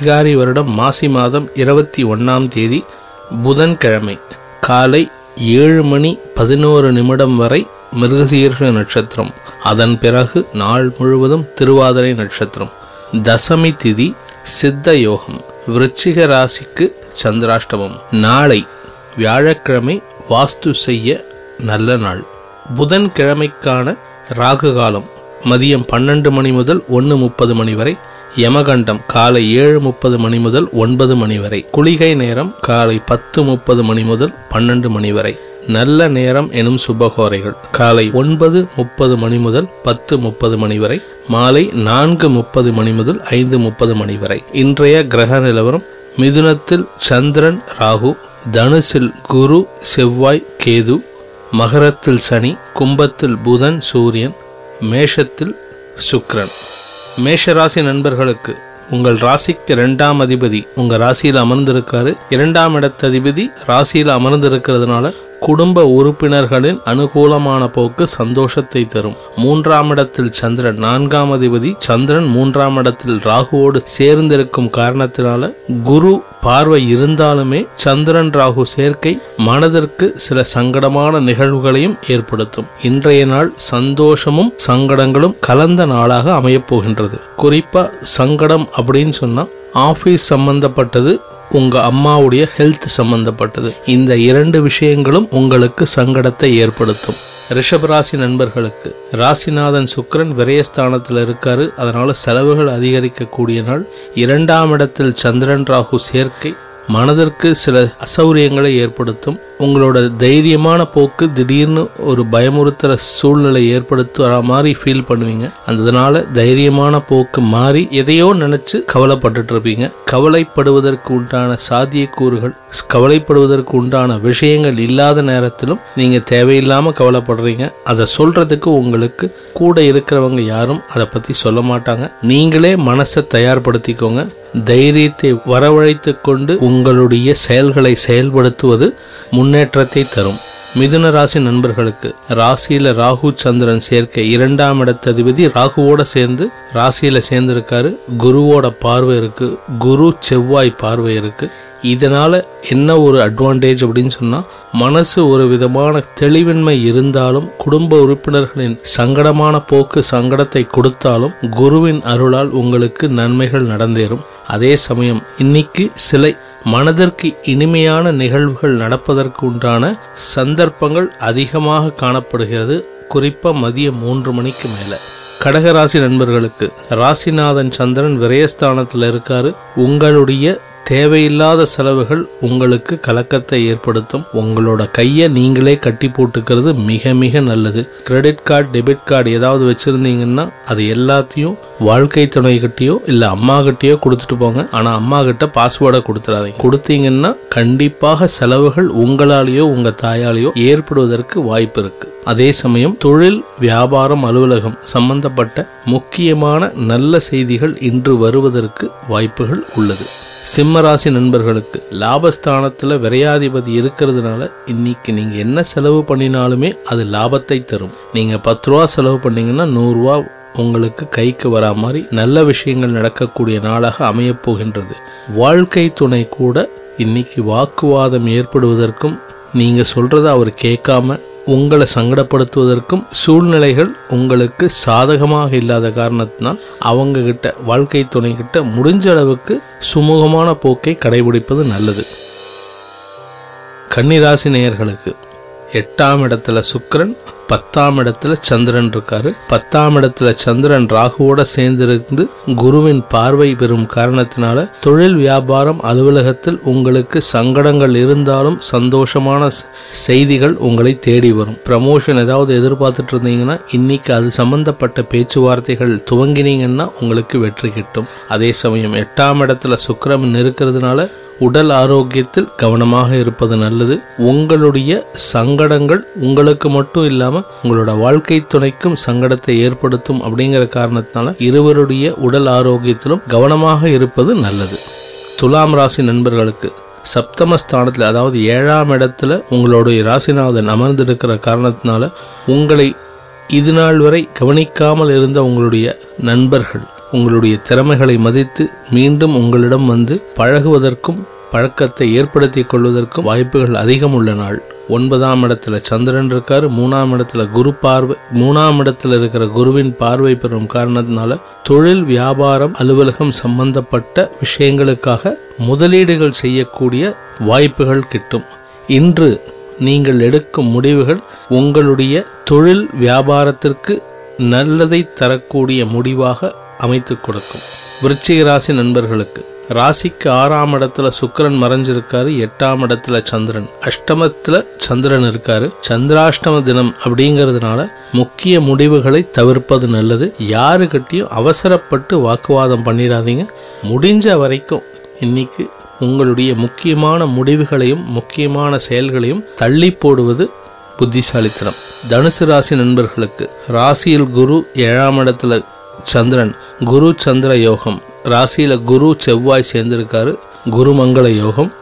விகாரி வருடம் மாசி மாதம் இருபத்தி ஒன்றாம் தேதி புதன்கிழமை காலை ஏழு மணி பதினோரு நிமிடம் வரை மிருகசீர்ஷ நட்சத்திரம். அதன் பிறகு நாள் முழுவதும் திருவாதிரை நட்சத்திரம். தசமி திதி சித்த யோகம் விருச்சிக ராசிக்கு சந்திராஷ்டமம். நாளை வியாழக்கிழமை வாஸ்து செய்ய நல்ல நாள். புதன்கிழமைக்கான ராகு காலம் மதியம் பன்னெண்டு மணி முதல் ஒன்று முப்பது மணி வரை யமகண்டம் காலை ஏழு முப்பது மணி முதல் ஒன்பது மணி வரை. குளிகை நேரம் காலை பத்து முப்பது மணி முதல் பன்னெண்டு மணி வரை. நல்ல நேரம் எனும் சுபகோரைகள். காலை ஒன்பது முப்பது மணி முதல் பத்து முப்பது மணி வரை. மாலை நான்கு முப்பது மணி முதல் ஐந்து முப்பது மணி வரை. இன்றைய கிரக நிலவரம் மிதுனத்தில் சந்திரன் ராகு தனுசில் குரு செவ்வாய் கேது மகரத்தில் சனி கும்பத்தில் புதன் சூரியன் மேஷத்தில் சுக்ரன் மேஷராசி நண்பர்களுக்கு உங்கள் ராசிக்கு இரண்டாம் அதிபதி உங்கள் ராசியில் அமர்ந்திருக்காரு. இரண்டாம் இடத்த அதிபதி ராசியில் அமர்ந்திருக்கிறதுனால குடும்ப உறுப்பினர்களின் அனுகூலமான போக்கு சந்தோஷத்தை தரும். மூன்றாம் இடத்தில் சந்திரன் நான்காம் அதிபதி சந்திரன் மூன்றாம் இடத்தில் ராகுவோடு சேர்ந்திருக்கும் காரணத்தினால குரு பார்வை இருந்தாலுமே சந்திரன் ராகு சேர்க்கை மனதிற்கு சில சங்கடமான நிகழ்வுகளையும் ஏற்படுத்தும். இன்றைய நாள் சந்தோஷமும் சங்கடங்களும் கலந்த நாளாக அமையப் போகின்றது. குறிப்பா சங்கடம் அப்படின்னு சொன்னா ஆபீஸ் சம்பந்தப்பட்டது உங்கள் அம்மாவுடைய ஹெல்த் சம்பந்தப்பட்டது. இந்த இரண்டு விஷயங்களும் உங்களுக்கு சங்கடத்தை ஏற்படுத்தும். ரிஷபராசி நண்பர்களுக்கு ராசிநாதன் சுக்கரன் விரயஸ்தானத்தில் இருக்காரு. அதனால செலவுகள் அதிகரிக்கக்கூடிய நாள். இரண்டாம் இடத்தில் சந்திரன் ராகு சேர்க்கை. மனதிற்கு சில அசௌரியங்களை ஏற்படுத்தும். உங்களோட தைரியமான போக்கு திடீர்னு ஒரு பயமுறுத்துகிற சூழ்நிலை ஏற்படுத்துகிற மாதிரி ஃபீல் பண்ணுவீங்க. அதனால தைரியமான போக்கு மாறி எதையோ நினச்சி கவலைப்பட்டுட்டு இருப்பீங்க கவலைப்படுவதற்கு உண்டான சாத்தியக்கூறுகள் கவலைப்படுவதற்கு உண்டான விஷயங்கள் இல்லாத நேரத்திலும் நீங்கள் தேவையில்லாமல் கவலைப்படுறீங்க. அதை சொல்கிறதுக்கு உங்களுக்கு கூட இருக்கிறவங்க யாரும் அதை பற்றி சொல்ல மாட்டாங்க. நீங்களே மனசை தயார்படுத்திக்கோங்க. தைரியத்தை வரவழைத்து கொண்டு உங்களுடைய செயல்களை செயல்படுத்துவது முன்னேற்றத்தை தரும். மிதுன ராசி நண்பர்களுக்கு ராசியில ராகு சந்திரன் சேர்க்கை இரண்டாம் இடத்ததிபதி ராகுவோட சேர்ந்து ராசியில சேர்ந்திருக்காரு. குருவோட பார்வை இருக்கு. குரு செவ்வாய் பார்வை இருக்கு. இதனால என்ன ஒரு அட்வான்டேஜ் அப்படின்னு சொன்னா மனசு ஒரு விதமான தெளிவின்மை இருந்தாலும் குடும்ப உறுப்பினர்களின் சங்கடமான போக்கு சங்கடத்தை கொடுத்தாலும் குருவின் அருளால் உங்களுக்கு நன்மைகள் நடந்தேறும். அதே சமயம் இன்னைக்கு சிலை மனதிற்கு இனிமையான நிகழ்வுகள் நடப்பதற்கு உண்டான சந்தர்ப்பங்கள் அதிகமாக காணப்படுகிறது. குறிப்பாக மதியம் மூன்று மணிக்கு மேலே. கடகராசி நண்பர்களுக்கு ராசிநாதன் சந்திரன் விரயஸ்தானத்தில் இருக்காரு. உங்களுடைய தேவையில்லாத செலவுகள் உங்களுக்கு கலக்கத்தை ஏற்படுத்தும். உங்களோட கையை நீங்களே கட்டி போட்டுக்கிறது மிக மிக நல்லது. கிரெடிட் கார்டு டெபிட் கார்டு ஏதாவது வச்சுருந்தீங்கன்னா அது எல்லாத்தையும் வாழ்க்கை துணை கிட்டயோ இல்லை அம்மா கிட்டயோ கொடுத்துட்டு போங்க. ஆனால் அம்மா கிட்ட பாஸ்வேர்டை கொடுத்துறாதீங்க. கொடுத்தீங்கன்னா கண்டிப்பாக செலவுகள் உங்களாலேயோ உங்கள் தாயாலேயோ ஏற்படுவதற்கு வாய்ப்பு இருக்குது அதே சமயம் தொழில் வியாபாரம் அலுவலகம் சம்பந்தப்பட்ட முக்கியமான நல்ல செய்திகள் இன்று வருவதற்கு வாய்ப்புகள் உள்ளது. சிம்மராசி நண்பர்களுக்கு லாபஸ்தானத்தில் விரையாதிபதி இருக்கிறதுனால இன்னைக்கு நீங்கள் என்ன செலவு பண்ணினாலுமே அது லாபத்தை தரும். நீங்கள் பத்து ரூபா செலவு பண்ணீங்கன்னா நூறுரூவா உங்களுக்கு கைக்கு வரா மாதிரி நல்ல விஷயங்கள் நடக்கக்கூடிய நாளாக அமையப் போகின்றது. வாழ்க்கை துணை கூட இன்னைக்கு வாக்குவாதம் ஏற்படுவதற்கும் நீங்கள் சொல்கிறத அவர் கேட்காம உங்களை சங்கடப்படுத்துவதற்கும் சூழ்நிலைகள் உங்களுக்கு சாதகமாக இல்லாத காரணத்தினால் அவங்க கிட்ட வாழ்க்கை துணை கிட்ட முடிஞ்ச அளவுக்கு சுமூகமான போக்கை கடைபிடிப்பது நல்லது. கன்னிராசி நேயர்களுக்கு எட்டாம் இடத்துல சுக்கரன் பத்தாம் இடத்துல சந்திரன் இருக்காரு. பத்தாம் இடத்துல சந்திரன் ராகுவோட சேர்ந்திருந்து குருவின் பார்வை பெறும் காரணத்தினால தொழில் வியாபாரம் அலுவலகத்தில் உங்களுக்கு சங்கடங்கள் இருந்தாலும் சந்தோஷமான செய்திகள் உங்களை தேடி வரும். ப்ரமோஷன் ஏதாவது எதிர்பார்த்துட்டு இருந்தீங்கன்னா இன்னைக்கு அது சம்பந்தப்பட்ட பேச்சுவார்த்தைகள் துவங்கினீங்கன்னா உங்களுக்கு வெற்றி கிட்டும். அதே சமயம் எட்டாம் இடத்துல சுக்கரம் இருக்கிறதுனால உடல் ஆரோக்கியத்தில் கவனமாக இருப்பது நல்லது. உங்களுடைய சங்கடங்கள் உங்களுக்கு மட்டும் இல்லாமல் உங்களோட வாழ்க்கை துணைக்கும் சங்கடத்தை ஏற்படுத்தும் அப்படிங்கிற காரணத்தினால இருவருடைய உடல் ஆரோக்கியத்திலும் கவனமாக இருப்பது நல்லது. துலாம் ராசி நண்பர்களுக்கு சப்தமஸ்தானத்தில் அதாவது ஏழாம் இடத்துல உங்களுடைய ராசிநாதன் அமர்ந்திருக்கிற காரணத்தினால உங்களை இது நாள் வரை கவனிக்காமல் இருந்த உங்களுடைய நண்பர்கள் உங்களுடைய திறமைகளை மதித்து மீண்டும் உங்களிடம் வந்து பழகுவதற்கும் பழக்கத்தை ஏற்படுத்திக் கொள்வதற்கும் வாய்ப்புகள் அதிகம் உள்ள நாள். ஒன்பதாம் இடத்துல சந்திரன் இருக்கார் மூணாம் இடத்துல குரு பார்வை மூணாம் இடத்துல இருக்கிற குருவின் பார்வை பெறும் காரணத்தினால தொழில் வியாபாரம் அலுவலகம் சம்பந்தப்பட்ட விஷயங்களுக்காக முதலீடுகள் செய்யக்கூடிய வாய்ப்புகள் கிட்டும். இன்று நீங்கள் எடுக்கும் முடிவுகள் உங்களுடைய தொழில் வியாபாரத்திற்கு நல்லதை தரக்கூடிய முடிவாக அமைத்து கொடுக்கும். விருச்சிக ராசி நண்பர்களுக்கு ராசிக்கு ஆறாம் இடத்துல சுக்கரன் மறைஞ்சிருக்காரு எட்டாம் இடத்துல சந்திரன். அஷ்டமத்துல சந்திரன் இருக்காரு. சந்திராஷ்டம தினம் அப்படிங்கிறதுனால முக்கிய முடிவுகளை தவிர்ப்பது நல்லது. யாருக்கிட்டையும் அவசரப்பட்டு வாக்குவாதம் பண்ணிடாதீங்க. முடிஞ்ச வரைக்கும் இன்னைக்கு உங்களுடைய முக்கியமான முடிவுகளையும் முக்கியமான செயல்களையும் தள்ளி போடுவது புத்திசாலித்தனம். தனுசு ராசி நண்பர்களுக்கு ராசியில் குரு ஏழாம் இடத்துல சந்திரன். குரு சந்திர யோகம். ராசியில் குரு செவ்வாய் சேர்ந்திருக்காரு. குருமங்கள யோகம்.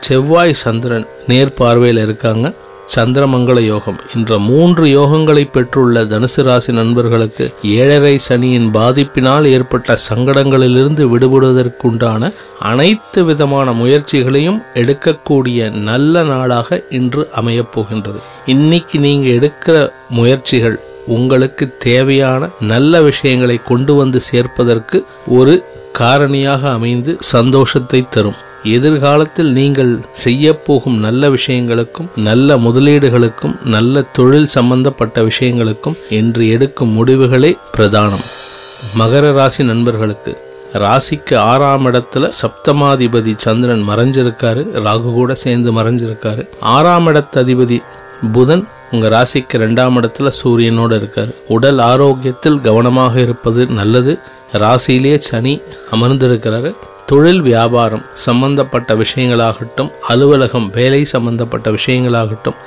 செவ்வாய் சந்திரன் நேர் பார்வையில் இருக்காங்க. சந்திரமங்கள யோகம். என்ற மூன்று யோகங்களை பெற்றுள்ள தனுசு ராசி நண்பர்களுக்கு ஏழரை சனியின் பாதிப்பினால் ஏற்பட்ட சங்கடங்களிலிருந்து விடுபடுவதற்குண்டான அனைத்து விதமான முயற்சிகளையும் எடுக்கக்கூடிய நல்ல நாளாக இன்று அமையப் போகின்றது. இன்னைக்கு நீங்க எடுக்கிற முயற்சிகள் உங்களுக்கு தேவையான நல்ல விஷயங்களை கொண்டு வந்து சேர்ப்பதற்கு ஒரு காரணியாக அமைந்து சந்தோஷத்தை தரும். எதிர்காலத்தில் நீங்கள் செய்ய போகும் நல்ல விஷயங்களுக்கும் நல்ல முதலீடுகளுக்கும் நல்ல தொழில் சம்பந்தப்பட்ட விஷயங்களுக்கும் இன்று எடுக்கும் முடிவுகளே பிரதானம். மகர ராசி நண்பர்களுக்கு ராசிக்கு ஆறாம் இடத்துல சப்தமாதிபதி சந்திரன் மறைஞ்சிருக்காரு ராகு கூட சேர்ந்து மறைஞ்சிருக்காரு. ஆறாம் இடத்து அதிபதி புதன் உங்க ராசிக்கு ரெண்டாம் இடத்துல சூரியனோடு இருக்காரு. உடல் ஆரோக்கியத்தில் கவனமாக இருப்பது நல்லது. ராசியிலே சனி அமர்ந்திருக்கிறாரு தொழில் வியாபாரம் சம்பந்தப்பட்ட விஷயங்களாகட்டும் அலுவலகம் வேலை சம்பந்தப்பட்ட விஷயங்களாகட்டும்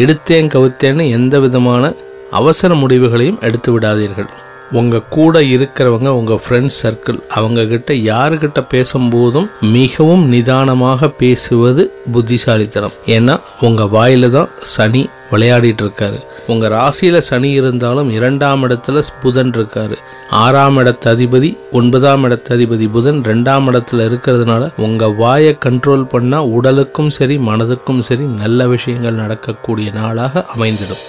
எடுத்தேன் கவுத்தேன்னு எந்த விதமான அவசர முடிவுகளையும் எடுத்து விடாதீர்கள். உங்கள் கூட இருக்கிறவங்க உங்கள் ஃப்ரெண்ட்ஸ் சர்க்கிள் அவங்கக்கிட்ட யாருக்கிட்ட பேசும்போதும் மிகவும் நிதானமாக பேசுவது புத்திசாலித்தனம். ஏன்னா உங்கள் வாயில் தான் சனி விளையாடிட்டு இருக்காரு. உங்கள் ராசியில் சனி இருந்தாலும் இரண்டாம் இடத்துல புதன் இருக்காரு. ஆறாம் இடத்து அதிபதி ஒன்பதாம் இடத்து அதிபதி புதன் ரெண்டாம் இடத்துல இருக்கிறதுனால உங்கள் வாயை கண்ட்ரோல் பண்ணால் உடலுக்கும் சரி மனதுக்கும் சரி நல்ல விஷயங்கள் நடக்கக்கூடிய நாளாக அமைந்திடும்.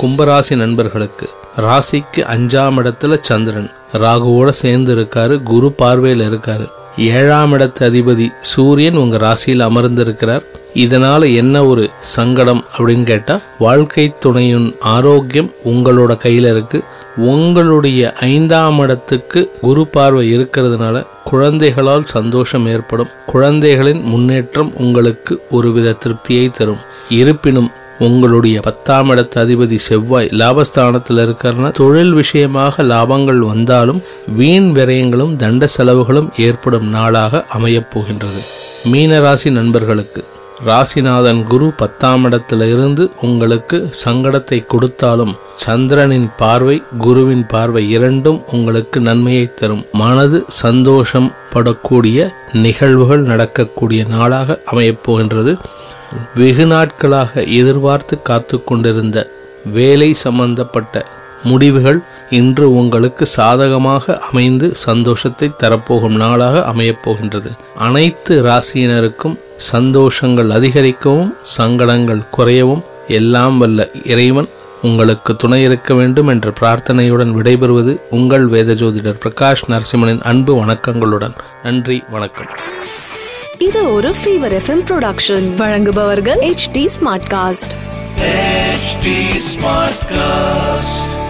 கும்பராசி நண்பர்களுக்கு ராசிக்கு அஞ்சாம் இடத்துல சந்திரன். ராகுவோட சேர்ந்து இருக்காரு குரு பார்வையில் இருக்காரு. ஏழாம் இடத்து அதிபதி சூரியன் உங்கள் ராசியில் அமர்ந்திருக்கிறார். இதனால் என்ன ஒரு சங்கடம் அப்படின்னு கேட்டால் வாழ்க்கை துணையின் ஆரோக்கியம் உங்களோட கையில் இருக்குது உங்களுடைய ஐந்தாம் இடத்துக்கு குரு பார்வை இருக்கிறதுனால குழந்தைகளால் சந்தோஷம் ஏற்படும். குழந்தைகளின் முன்னேற்றம் உங்களுக்கு ஒருவித திருப்தியை தரும். இருப்பினும் உங்களுடைய பத்தாம் இடத்து அதிபதி செவ்வாய் லாபஸ்தானத்தில் இருக்கிறனா தொழில் விஷயமாக லாபங்கள் வந்தாலும் வீண் விரயங்களும் தண்ட செலவுகளும் ஏற்படும் நாளாக அமையப் போகின்றது. மீனராசி நண்பர்களுக்கு ராசிநாதன் குரு பத்தாம் இடத்திலிருந்து உங்களுக்கு சங்கடத்தை கொடுத்தாலும் சந்திரனின் பார்வை குருவின் பார்வை இரண்டும் உங்களுக்கு நன்மையை தரும். மனது சந்தோஷம் படக்கூடிய நிகழ்வுகள் நடக்கக்கூடிய நாளாக அமையப்போகின்றது வெகு நாட்களாக எதிர்பார்த்து காத்து கொண்டிருந்த வேலை சம்பந்தப்பட்ட முடிவுகள் இன்று உங்களுக்கு சாதகமாக அமைந்து சந்தோஷத்தை தரப்போகும் நாளாக அமையப்போகின்றது அனைத்து ராசியினருக்கும் சந்தோஷங்கள் அதிகரிக்கவும் சங்கடங்கள் குறையவும் எல்லாம் வல்ல இறைவன் உங்களுக்கு துணை இருக்க வேண்டும் என்ற பிரார்த்தனையுடன் விடைபெறுவது உங்கள் வேத ஜோதிடர் பிரகாஷ் நரசிம்மனின் அன்பு வணக்கங்களுடன். நன்றி வணக்கம். இது ஒரு ஃபீவர் எஃப்எம் ப்ரொடக்ஷன் வழங்குபவர்கள் H T Smartcast HT Smartcast.